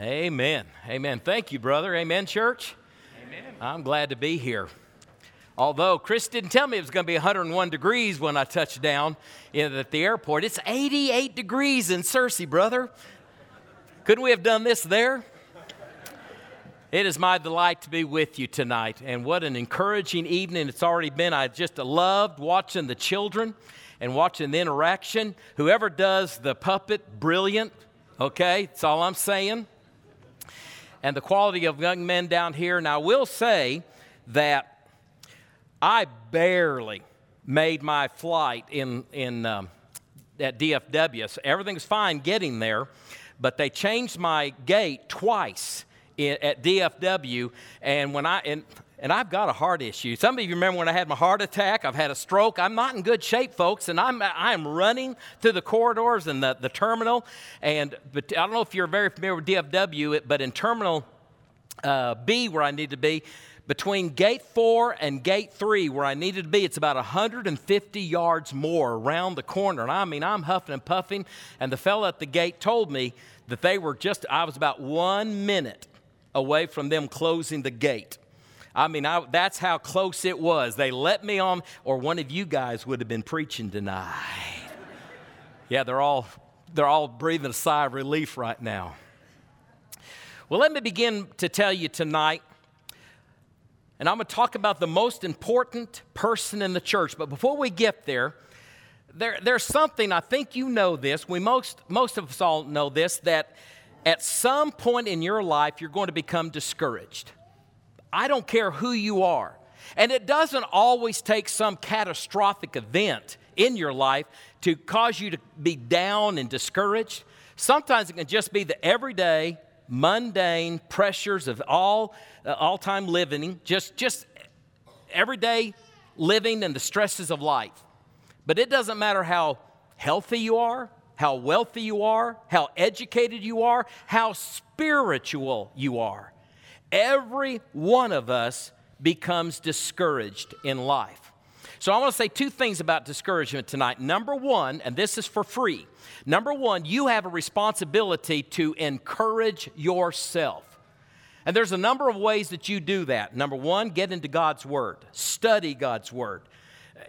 Amen. Amen. Thank you, brother. Amen, church. Amen. I'm glad to be here. Although Chris didn't tell me it was going to be 101 degrees when I touched down in, at the airport, it's 88 degrees in Searcy, brother. Couldn't we have done this there? It is my delight to be with you tonight, and what an encouraging evening it's already been. I just loved watching the children and watching the interaction. Whoever does the puppet, brilliant, okay? That's all I'm saying and the quality of young men down here. And I will say that I barely made my flight in, in, um, at DFW. So everything's fine getting there, but they changed my gate twice at DFW. And when I, and and I've got a heart issue. Some of you remember when I had my heart attack, I've had a stroke. I'm not in good shape, folks, and I'm, I'm running through the corridors and the, the terminal. And but I don't know if you're very familiar with DFW, but in Terminal uh, B, where I need to be, between gate four and gate three, where I needed to be, it's about 150 yards more around the corner. And I mean, I'm huffing and puffing. And the fellow at the gate told me that they were just, I was about one minute away from them closing the gate. I mean, I, that's how close it was. They let me on, or one of you guys would have been preaching tonight. yeah, they're all, they're all breathing a sigh of relief right now. Well, let me begin to tell you tonight, and I'm going to talk about the most important person in the church. But before we get there, there, there's something, I think you know this, we most, most of us all know this, that at some point in your life, you're going to become discouraged. I don't care who you are. And it doesn't always take some catastrophic event in your life to cause you to be down and discouraged. Sometimes it can just be the everyday, mundane pressures of all uh, all time living, just just everyday living and the stresses of life. But it doesn't matter how healthy you are, how wealthy you are, how educated you are, how spiritual you are. Every one of us becomes discouraged in life. So I want to say two things about discouragement tonight. Number one, and this is for free. Number one, you have a responsibility to encourage yourself. And there's a number of ways that you do that. Number one, get into God's Word, study God's Word.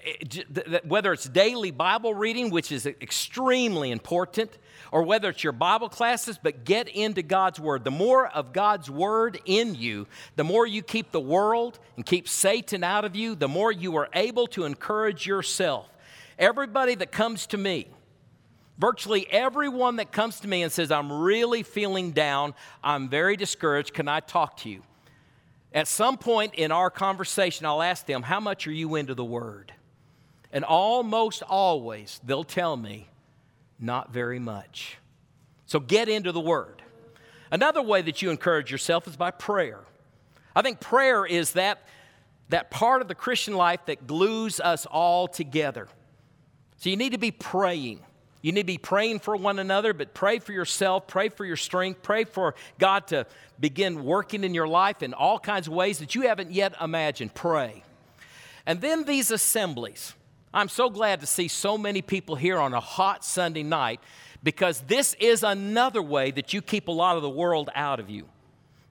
Eh, whether it's daily Bible reading, which is extremely important, or whether it's your Bible classes, but get into God's Word. The more of God's Word in you, the more you keep the world and keep Satan out of you, the more you are able to encourage yourself. Everybody that comes to me, virtually everyone that comes to me and says, I'm really feeling down, I'm very discouraged, can I talk to you? At some point in our conversation, I'll ask them, How much are you into the Word? And almost always, they'll tell me, not very much. So get into the Word. Another way that you encourage yourself is by prayer. I think prayer is that, that part of the Christian life that glues us all together. So you need to be praying. You need to be praying for one another, but pray for yourself, pray for your strength, pray for God to begin working in your life in all kinds of ways that you haven't yet imagined. Pray. And then these assemblies. I'm so glad to see so many people here on a hot Sunday night because this is another way that you keep a lot of the world out of you.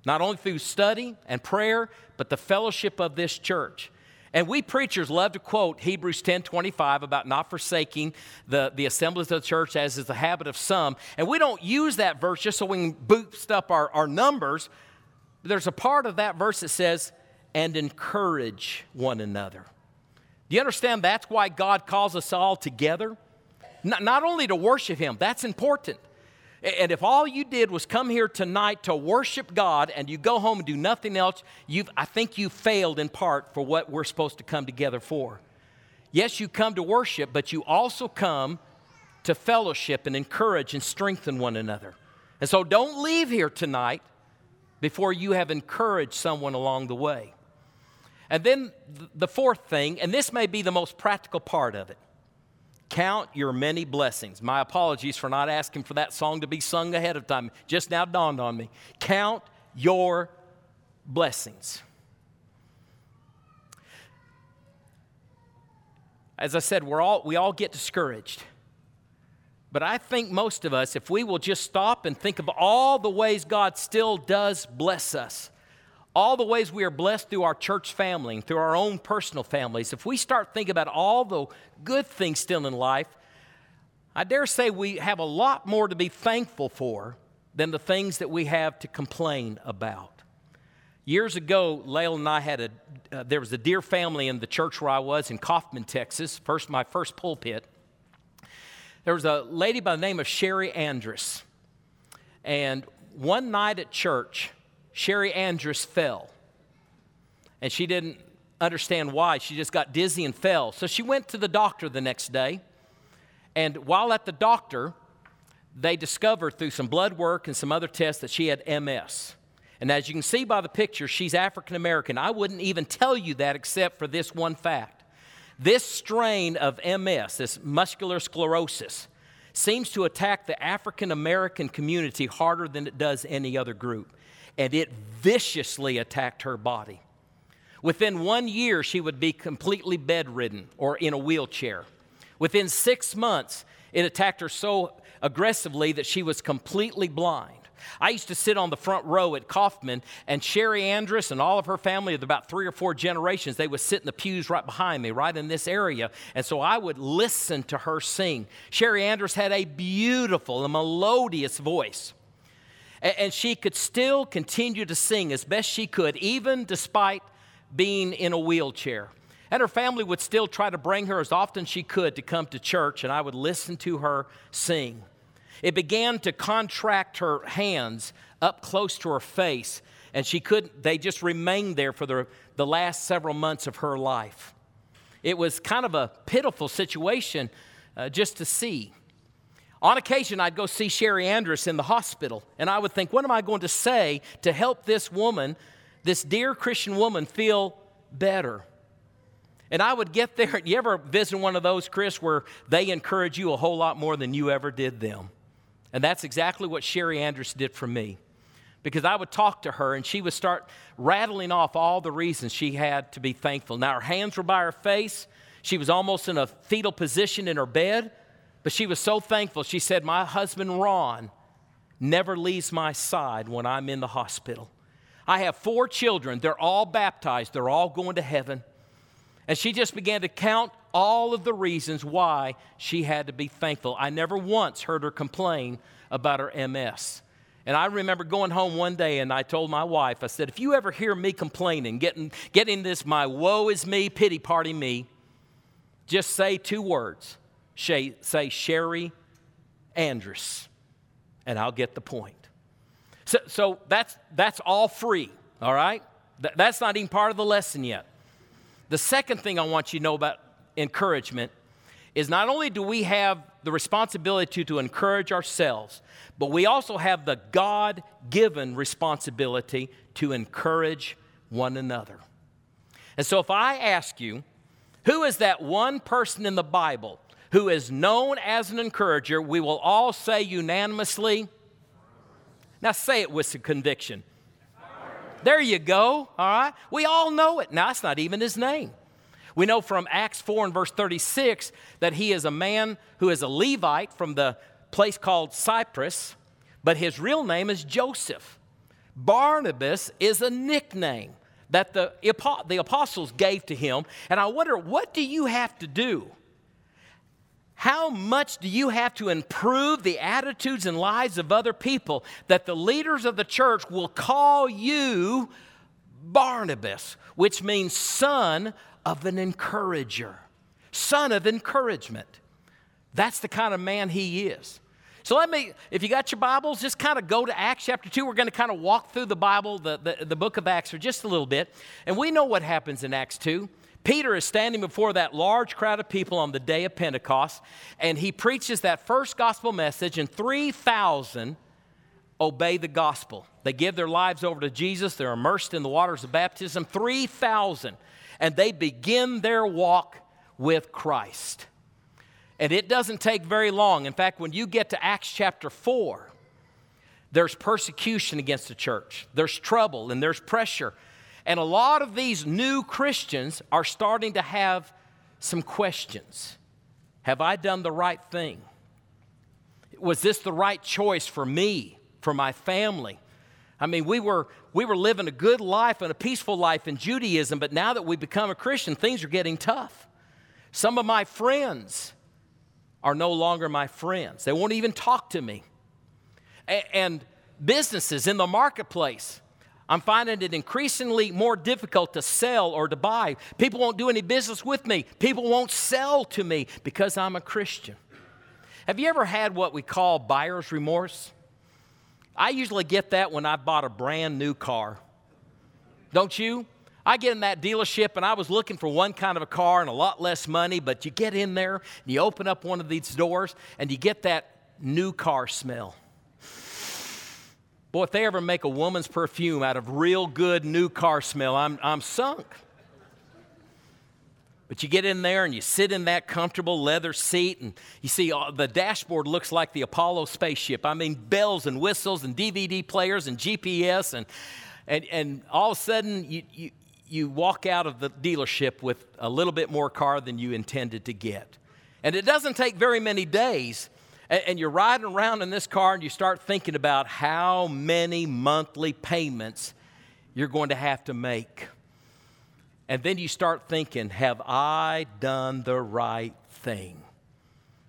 Not only through study and prayer, but the fellowship of this church. And we preachers love to quote Hebrews 10 25 about not forsaking the, the assemblies of the church as is the habit of some. And we don't use that verse just so we can boost up our, our numbers. There's a part of that verse that says, and encourage one another. Do you understand that's why God calls us all together? Not, not only to worship Him, that's important. And if all you did was come here tonight to worship God and you go home and do nothing else, you've, I think you failed in part for what we're supposed to come together for. Yes, you come to worship, but you also come to fellowship and encourage and strengthen one another. And so don't leave here tonight before you have encouraged someone along the way. And then the fourth thing, and this may be the most practical part of it count your many blessings. My apologies for not asking for that song to be sung ahead of time. Just now dawned on me. Count your blessings. As I said, we're all, we all get discouraged. But I think most of us, if we will just stop and think of all the ways God still does bless us, all the ways we are blessed through our church family and through our own personal families, if we start thinking about all the good things still in life, I dare say we have a lot more to be thankful for than the things that we have to complain about. Years ago, Lael and I had a, uh, there was a dear family in the church where I was in Kaufman, Texas, first, my first pulpit. There was a lady by the name of Sherry Andrus. And one night at church, Sherry Andrus fell. And she didn't understand why. She just got dizzy and fell. So she went to the doctor the next day. And while at the doctor, they discovered through some blood work and some other tests that she had MS. And as you can see by the picture, she's African American. I wouldn't even tell you that except for this one fact. This strain of MS, this muscular sclerosis, seems to attack the African American community harder than it does any other group. And it viciously attacked her body. Within one year, she would be completely bedridden or in a wheelchair. Within six months, it attacked her so aggressively that she was completely blind. I used to sit on the front row at Kaufman, and Sherry Andrus and all of her family of about three or four generations, they would sit in the pews right behind me, right in this area. And so I would listen to her sing. Sherry Andrus had a beautiful and melodious voice. And she could still continue to sing as best she could, even despite being in a wheelchair. And her family would still try to bring her as often she could to come to church, and I would listen to her sing. It began to contract her hands up close to her face, and she couldn't, they just remained there for the, the last several months of her life. It was kind of a pitiful situation uh, just to see. On occasion, I'd go see Sherry Andrus in the hospital, and I would think, what am I going to say to help this woman, this dear Christian woman, feel better? And I would get there. You ever visit one of those, Chris, where they encourage you a whole lot more than you ever did them? And that's exactly what Sherry Andrus did for me. Because I would talk to her and she would start rattling off all the reasons she had to be thankful. Now, her hands were by her face. She was almost in a fetal position in her bed, but she was so thankful. She said, My husband Ron never leaves my side when I'm in the hospital. I have four children. They're all baptized, they're all going to heaven. And she just began to count all of the reasons why she had to be thankful. I never once heard her complain about her MS. And I remember going home one day and I told my wife, I said, if you ever hear me complaining, getting, getting this, my woe is me, pity party me, just say two words. Say, say Sherry Andrus, and I'll get the point. So, so that's, that's all free, all right? Th- that's not even part of the lesson yet. The second thing I want you to know about encouragement is not only do we have the responsibility to, to encourage ourselves, but we also have the God given responsibility to encourage one another. And so if I ask you, who is that one person in the Bible who is known as an encourager, we will all say unanimously, now say it with some conviction. There you go, all right? We all know it. Now, that's not even his name. We know from Acts 4 and verse 36 that he is a man who is a Levite from the place called Cyprus, but his real name is Joseph. Barnabas is a nickname that the, the apostles gave to him. And I wonder, what do you have to do? How much do you have to improve the attitudes and lives of other people that the leaders of the church will call you Barnabas, which means son of an encourager, son of encouragement. That's the kind of man he is. So let me, if you got your Bibles, just kind of go to Acts chapter 2. We're going to kind of walk through the Bible, the, the, the book of Acts, for just a little bit. And we know what happens in Acts 2. Peter is standing before that large crowd of people on the day of Pentecost, and he preaches that first gospel message, and 3,000 obey the gospel. They give their lives over to Jesus, they're immersed in the waters of baptism. 3,000 and they begin their walk with Christ. And it doesn't take very long. In fact, when you get to Acts chapter 4, there's persecution against the church, there's trouble, and there's pressure. And a lot of these new Christians are starting to have some questions Have I done the right thing? was this the right choice for me, for my family? I mean, we were, we were living a good life and a peaceful life in Judaism, but now that we become a Christian, things are getting tough. Some of my friends are no longer my friends, they won't even talk to me. And businesses in the marketplace, I'm finding it increasingly more difficult to sell or to buy. People won't do any business with me. People won't sell to me because I'm a Christian. Have you ever had what we call buyer's remorse? I usually get that when I bought a brand new car. Don't you? I get in that dealership and I was looking for one kind of a car and a lot less money, but you get in there and you open up one of these doors and you get that new car smell. Boy, if they ever make a woman's perfume out of real good new car smell, I'm, I'm sunk. But you get in there and you sit in that comfortable leather seat, and you see uh, the dashboard looks like the Apollo spaceship. I mean, bells and whistles and DVD players and GPS, and, and, and all of a sudden you, you, you walk out of the dealership with a little bit more car than you intended to get. And it doesn't take very many days and, you're riding around in this car and you start thinking about how many monthly payments you're going to have to make. And then you start thinking, have I done the right thing?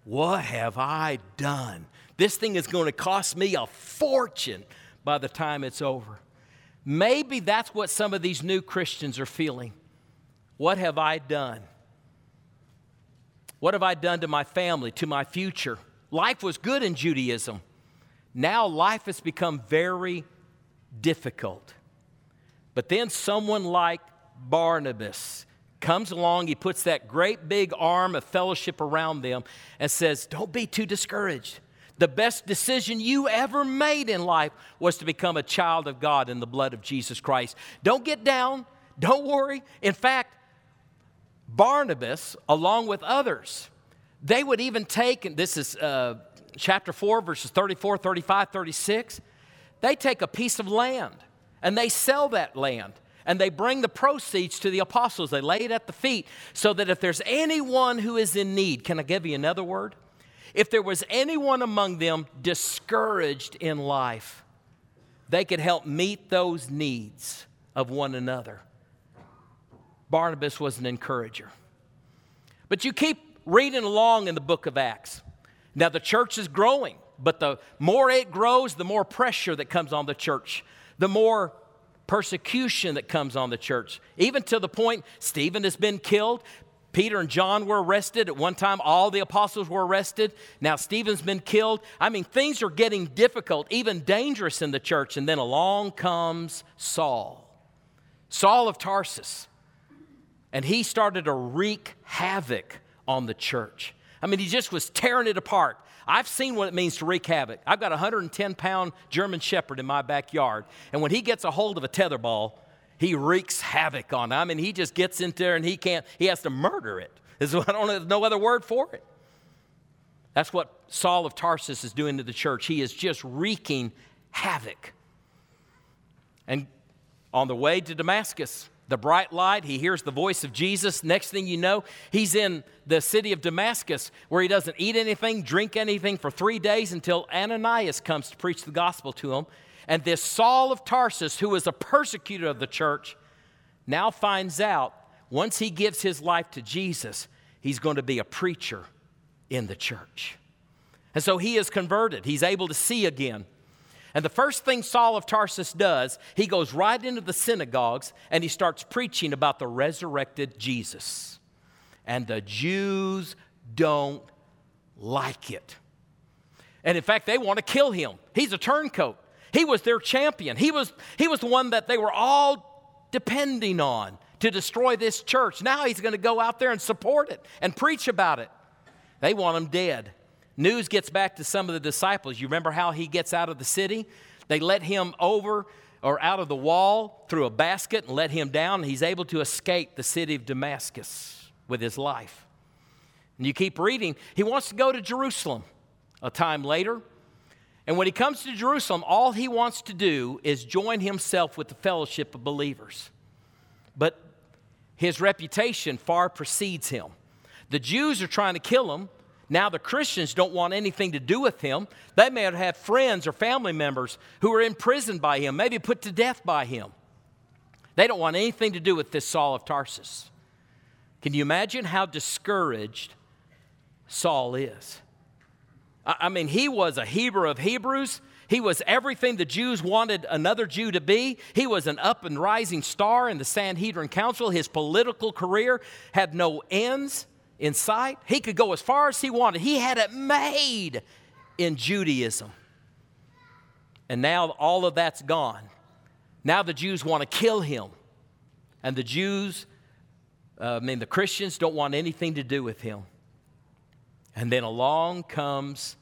What have I done? This thing is going to cost me a fortune by the time it's over. Maybe that's what some of these new Christians are feeling. What have I done? What have I done to my family, to my future? Life was good in Judaism. Now life has become very difficult. But then someone like Barnabas comes along, he puts that great big arm of fellowship around them and says, Don't be too discouraged. The best decision you ever made in life was to become a child of God in the blood of Jesus Christ. Don't get down. Don't worry. In fact, Barnabas, along with others, they would even take, and this is uh, chapter 4, verses 34, 35, 36, they take a piece of land and they sell that land and they bring the proceeds to the apostles. They lay it at the feet so that if there's anyone who is in need, can I give you another word? If there was anyone among them discouraged in life, they could help meet those needs of one another. Barnabas was an encourager. But you keep reading along in the book of Acts. Now, the church is growing, but the more it grows, the more pressure that comes on the church, the more persecution that comes on the church, even to the point Stephen has been killed. Peter and John were arrested. At one time, all the apostles were arrested. Now, Stephen's been killed. I mean, things are getting difficult, even dangerous in the church. And then along comes Saul, Saul of Tarsus. And he started to wreak havoc on the church. I mean, he just was tearing it apart. I've seen what it means to wreak havoc. I've got a 110 pound German Shepherd in my backyard, and when he gets a hold of a tether ball, he wreaks havoc on it. I mean, he just gets in there and he can't, he has to murder it. Know, no other word for it. That's what Saul of Tarsus is doing to the church. He is just wreaking havoc. And on the way to Damascus, the bright light. He hears the voice of Jesus. Next thing you know, he's in the city of Damascus where he doesn't eat anything, drink anything for three days until Ananias comes to preach the gospel to him. And this Saul of Tarsus, who was a persecutor of the church, now finds out once he gives his life to Jesus, he's going to be a preacher in the church. And so he is converted. He's able to see again. And the first thing Saul of Tarsus does, he goes right into the synagogues and he starts preaching about the resurrected Jesus. And the Jews don't like it. And in fact, they want to kill him. He's a turncoat. He was their champion. He was, he was the one that they were all depending on to destroy this church. Now he's going to go out there and support it and preach about it. They want him dead. News gets back to some of the disciples. You remember how he gets out of the city? They let him over or out of the wall through a basket and let him down. He's able to escape the city of Damascus with his life. And you keep reading, he wants to go to Jerusalem a time later. And when he comes to Jerusalem, all he wants to do is join himself with the fellowship of believers. But his reputation far precedes him. The Jews are trying to kill him now the Christians don't want anything to do with him. They may have had friends or family members who are imprisoned by him, maybe put to death by him. They don't want anything to do with this Saul of Tarsus. Can you imagine how discouraged Saul is? I mean, he was a Hebrew of Hebrews. He was everything the Jews wanted another Jew to be. He was an up and rising star in the Sanhedrin Council. His political career had no ends in sight. He could go as far as he wanted. He had it made in Judaism. And now all of that's gone. Now the Jews want to kill him. And the Jews, uh, I mean, the Christians don't want anything to do with him. And then along comes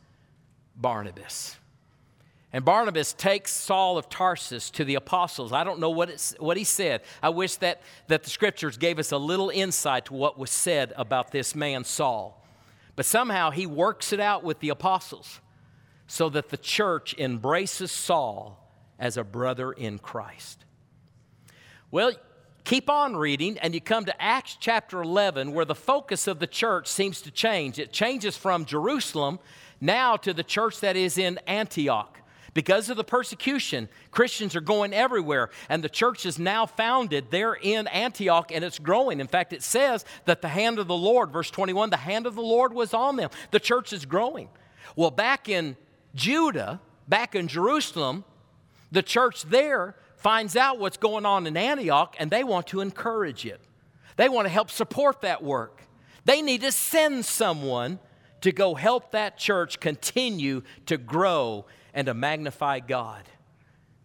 Barnabas. And Barnabas takes Saul of Tarsus to the apostles. I don't know what, what he said. I wish that, that the scriptures gave us a little insight to what was said about this man, Saul. But somehow he works it out with the apostles so that the church embraces Saul as a brother in Christ. Well, keep on reading, and you come to Acts chapter 11, where the focus of the church seems to change. It changes from Jerusalem now to the church that is in Antioch. Because of the persecution, Christians are going everywhere, and the church is now founded there in Antioch and it's growing. In fact, it says that the hand of the Lord, verse 21, the hand of the Lord was on them. The church is growing. Well, back in Judah, back in Jerusalem, the church there finds out what's going on in Antioch and they want to encourage it. They want to help support that work. They need to send someone to go help that church continue to grow and to magnify God.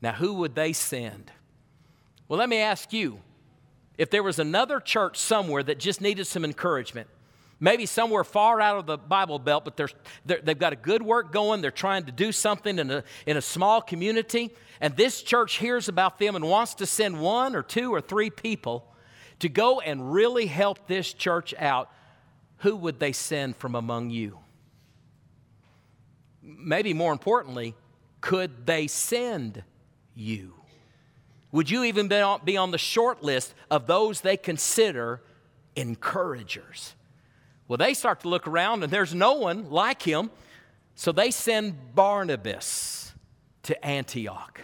Now, who would they send? Well, let me ask you if there was another church somewhere that just needed some encouragement, maybe somewhere far out of the Bible Belt, but they're, they've got a good work going, they're trying to do something in a, in a small community, and this church hears about them and wants to send one or two or three people to go and really help this church out, who would they send from among you? maybe more importantly, could they send you? Would you even be on the short list of those they consider encouragers? Well, they start to look around and there's no one like him, so they send Barnabas to Antioch.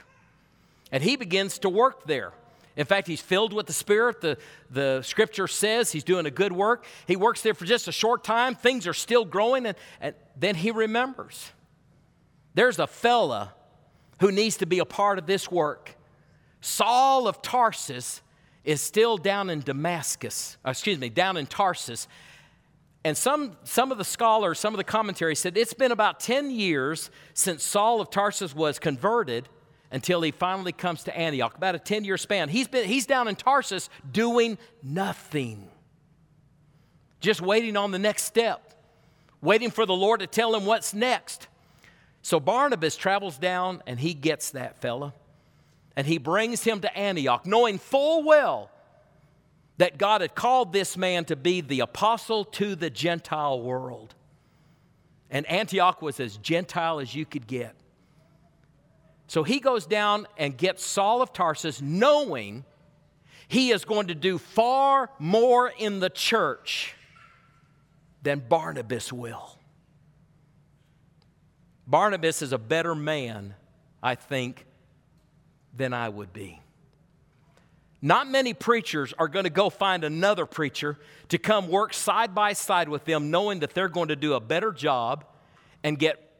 And he begins to work there. In fact, he's filled with the Spirit. The, the scripture says he's doing a good work. He works there for just a short time. Things are still growing, and, and then he remembers there's a fella who needs to be a part of this work. Saul of Tarsus is still down in Damascus, uh, excuse me, down in Tarsus. And some, some of the scholars, some of the commentaries said it's been about 10 years since Saul of Tarsus was converted until he finally comes to Antioch, about a 10 year span. He's, been, he's down in Tarsus doing nothing, just waiting on the next step, waiting for the Lord to tell him what's next. So Barnabas travels down and he gets that fella and he brings him to Antioch, knowing full well that God had called this man to be the apostle to the Gentile world. And Antioch was as Gentile as you could get. So he goes down and gets Saul of Tarsus, knowing he is going to do far more in the church than Barnabas will. Barnabas is a better man, I think, than I would be. Not many preachers are going to go find another preacher to come work side by side with them, knowing that they're going to do a better job and get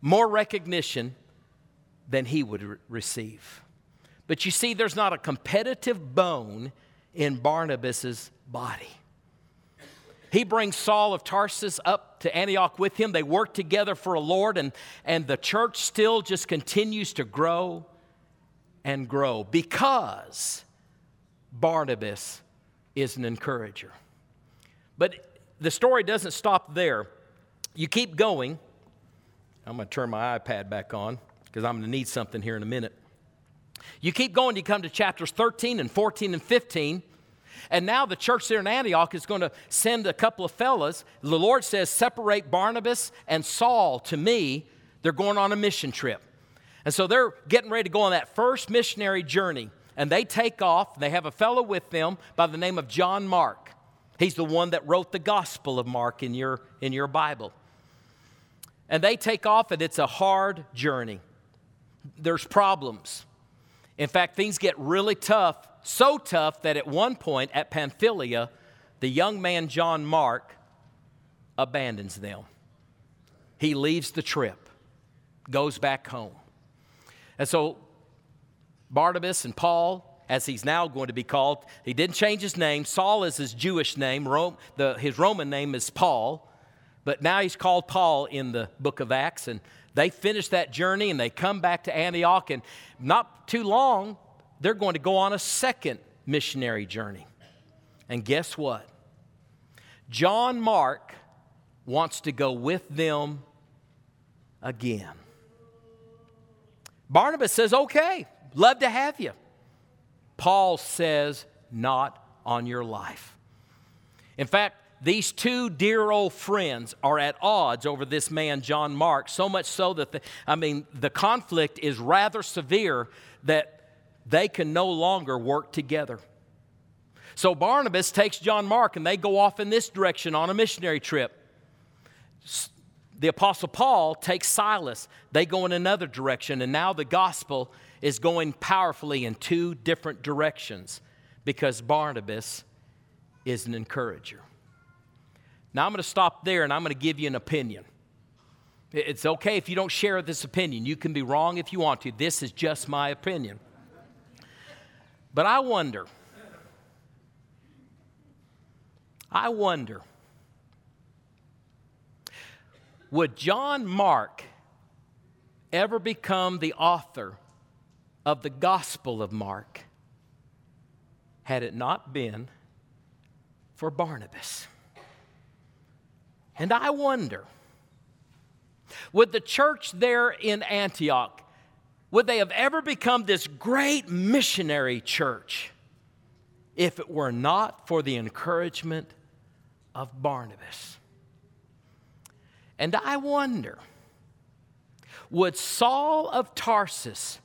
more recognition than he would re- receive. But you see, there's not a competitive bone in Barnabas's body. He brings Saul of Tarsus up to Antioch with him. They work together for a Lord, and, and the church still just continues to grow and grow because Barnabas is an encourager. But the story doesn't stop there. You keep going. I'm going to turn my iPad back on because I'm going to need something here in a minute. You keep going, you come to chapters 13 and 14 and 15. And now the church there in Antioch is going to send a couple of fellas. The Lord says, Separate Barnabas and Saul to me. They're going on a mission trip. And so they're getting ready to go on that first missionary journey. And they take off. They have a fellow with them by the name of John Mark. He's the one that wrote the Gospel of Mark in your, in your Bible. and they take off, and it's a hard journey. There's problems. In fact, things get really tough, so tough that at one point at Pamphylia, the young man John Mark abandons them. He leaves the trip, goes back home. And so Barnabas and Paul, as he's now going to be called, he didn't change his name. Saul is his Jewish name, Rome, the, his Roman name is Paul, but now he's called Paul in the book of Acts. And they finish that journey and they come back to Antioch, and not too long, they're going to go on a second missionary journey. And guess what? John Mark wants to go with them again. Barnabas says, Okay, love to have you. Paul says, Not on your life. In fact, these two dear old friends are at odds over this man, John Mark, so much so that, the, I mean, the conflict is rather severe that they can no longer work together. So Barnabas takes John Mark and they go off in this direction on a missionary trip. The Apostle Paul takes Silas. They go in another direction, and now the gospel is going powerfully in two different directions because Barnabas is an encourager. Now I'm going to stop there and I'm going to give you an opinion. It's okay if you don't share this opinion. You can be wrong if you want to. This is just my opinion. But I wonder, I wonder, would John Mark ever become the author of the Gospel of Mark had it not been for Barnabas? And I wonder, would the church there in Antioch, would they have ever become this great missionary church if it were not for the encouragement of Barnabas? And I wonder, would Saul of Tarsus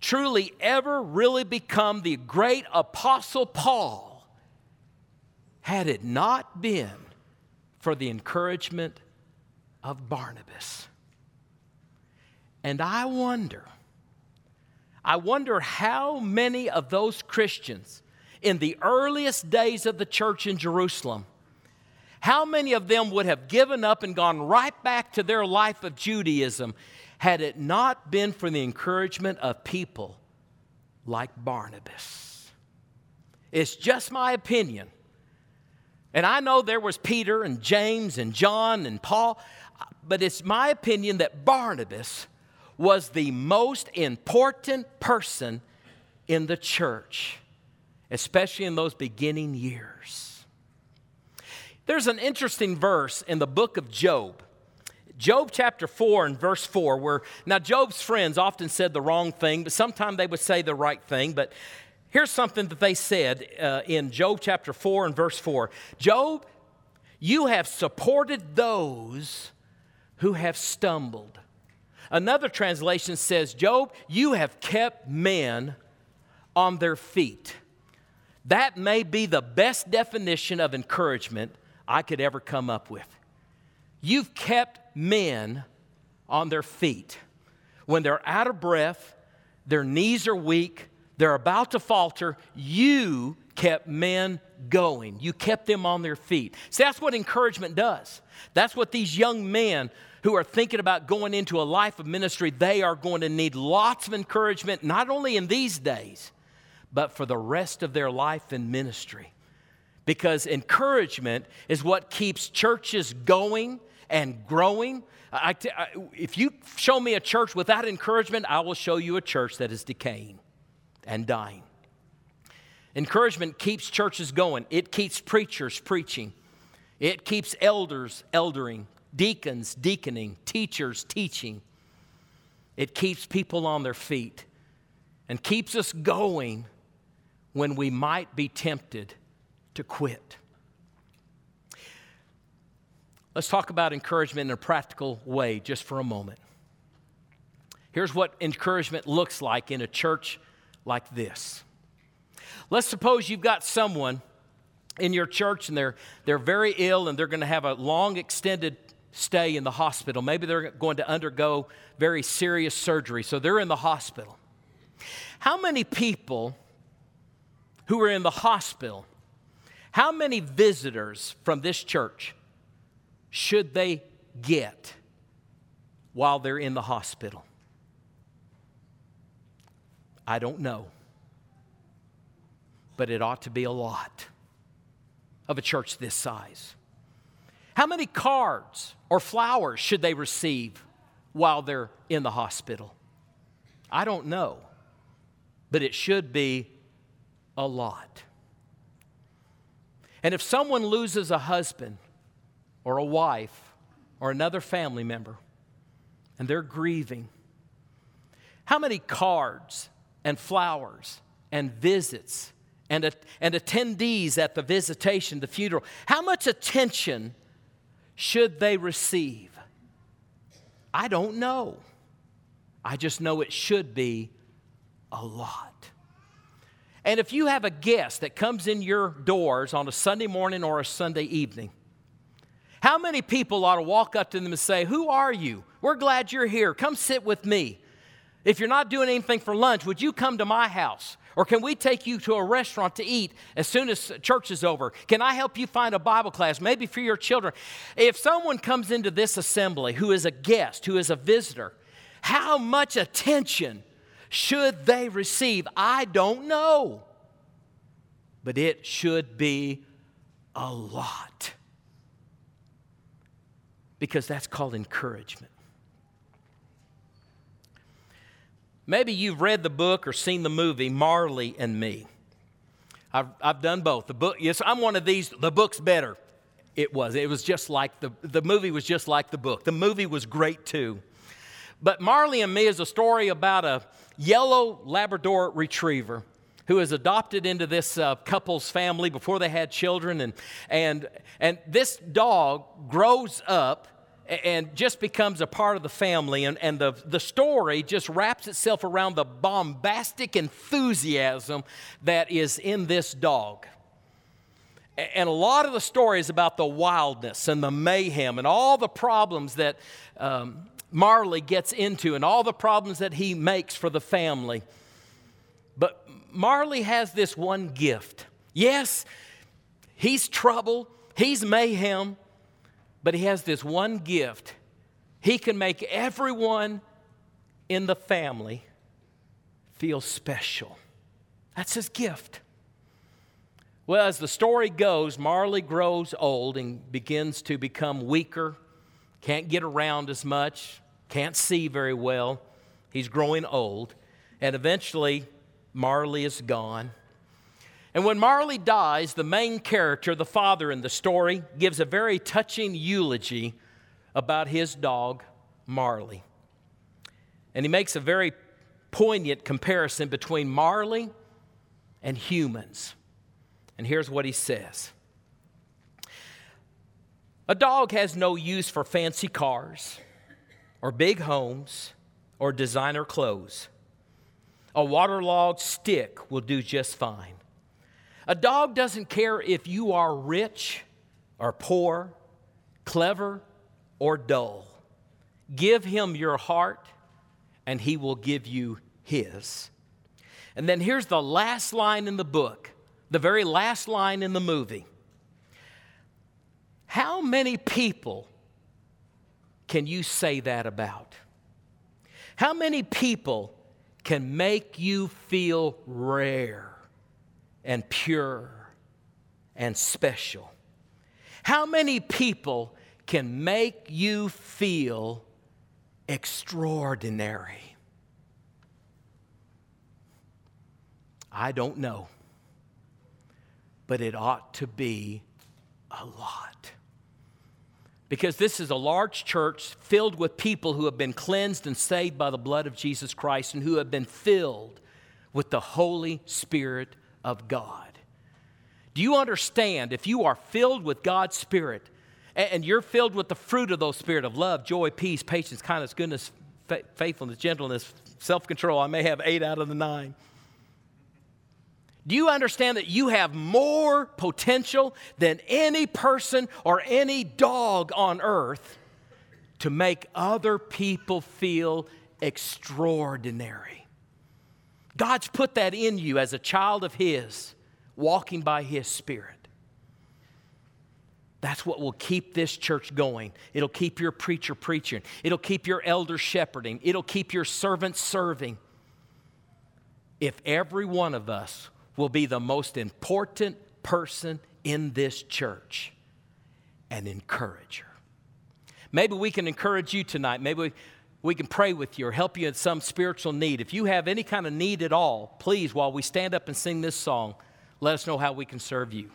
truly ever really become the great apostle Paul had it not been for the encouragement of Barnabas. And I wonder, I wonder how many of those Christians in the earliest days of the church in Jerusalem, how many of them would have given up and gone right back to their life of Judaism had it not been for the encouragement of people like Barnabas? It's just my opinion. And I know there was Peter and James and John and Paul, but it's my opinion that Barnabas was the most important person in the church, especially in those beginning years. There's an interesting verse in the book of Job. Job chapter 4 and verse 4, where now Job's friends often said the wrong thing, but sometimes they would say the right thing. But Here's something that they said uh, in Job chapter 4 and verse 4 Job, you have supported those who have stumbled. Another translation says, Job, you have kept men on their feet. That may be the best definition of encouragement I could ever come up with. You've kept men on their feet. When they're out of breath, their knees are weak, they're about to falter. You kept men going. You kept them on their feet. See, that's what encouragement does. That's what these young men who are thinking about going into a life of ministry, they are going to need lots of encouragement, not only in these days, but for the rest of their life in ministry. Because encouragement is what keeps churches going and growing. if you show me a church without encouragement, I will show you a church that is decaying and dying. Encouragement keeps churches going, it keeps preachers preaching, it keeps elders eldering, deacons deaconing, teachers teaching. It keeps people on their feet and keeps us going when we might be tempted to quit. Let's talk about encouragement in a practical way just for a moment. Here's what encouragement looks like in a church like this. Let's suppose you've got someone in your church and they're, they're very ill and they're going to have a long extended stay in the hospital. Maybe they're going to undergo very serious surgery, so they're in the hospital. How many people who are in the hospital, how many visitors from this church should they get while they're in the hospital? I don't know. But it ought to be a lot of a church this size. How many cards or flowers should they receive while they're in the hospital? I don't know, but it should be a lot. And if someone loses a husband or a wife or another family member and they're grieving, how many cards and flowers and visits and, and attendees at the visitation, the funeral, how much attention should they receive? I don't know. I just know it should be a lot. And if you have a guest that comes in your doors on a Sunday morning or a Sunday evening, how many people ought to walk up to them and say, Who are you? We're glad you're here. Come sit with me. If you're not doing anything for lunch, would you come to my house? Or can we take you to a restaurant to eat as soon as church is over? Can I help you find a Bible class, maybe for your children? If someone comes into this assembly who is a guest, who is a visitor, how much attention should they receive? I don't know. But it should be a lot. Because that's called encouragement. Maybe you've read the book or seen the movie Marley and Me. I've, I've done both. The book, yes, I'm one of these, the book's better. It was. It was just like the, the movie was just like the book. The movie was great too. But Marley and Me is a story about a yellow Labrador retriever who is adopted into this uh, couple's family before they had children. And, and, and this dog grows up and just becomes a part of the family. And, and the, the story just wraps itself around the bombastic enthusiasm that is in this dog. And a lot of the story is about the wildness and the mayhem and all the problems that um, Marley gets into and all the problems that he makes for the family. But Marley has this one gift. Yes, he's trouble, he's mayhem, but he has this one gift. He can make everyone in the family feel special. That's his gift. Well, as the story goes, Marley grows old and begins to become weaker, can't get around as much, can't see very well. He's growing old. And eventually, Marley is gone. And when Marley dies, the main character, the father in the story, gives a very touching eulogy about his dog, Marley. And he makes a very poignant comparison between Marley and humans. And here's what he says A dog has no use for fancy cars or big homes or designer clothes. A waterlogged stick will do just fine. A dog doesn't care if you are rich or poor, clever or dull. Give him your heart, and he will give you his. And then here's the last line in the book, the very last line in the movie. How many people can you say that about? How many people can make you feel rare? And pure and special. How many people can make you feel extraordinary? I don't know, but it ought to be a lot. Because this is a large church filled with people who have been cleansed and saved by the blood of Jesus Christ and who have been filled with the Holy Spirit of God. Do you understand if you are filled with God's Spirit and you're filled with the fruit of those spirit of love, joy, peace, patience, kindness, goodness, faithfulness, gentleness, self control? I may have eight out of the nine. Do you understand that you have more potential than any person or any dog on earth to make other people feel extraordinary. God's put that in you as a child of His, walking by His Spirit. That's what will keep this church going. It'll keep your preacher preaching. It'll keep your elder shepherding. It'll keep your servants serving. If every one of us will be the most important person in this church, an encourager. Maybe we can encourage you tonight. Maybe we, we can pray with you or help you in some spiritual need. If you have any kind of need at all, please, while we stand up and sing this song, let us know how we can serve you.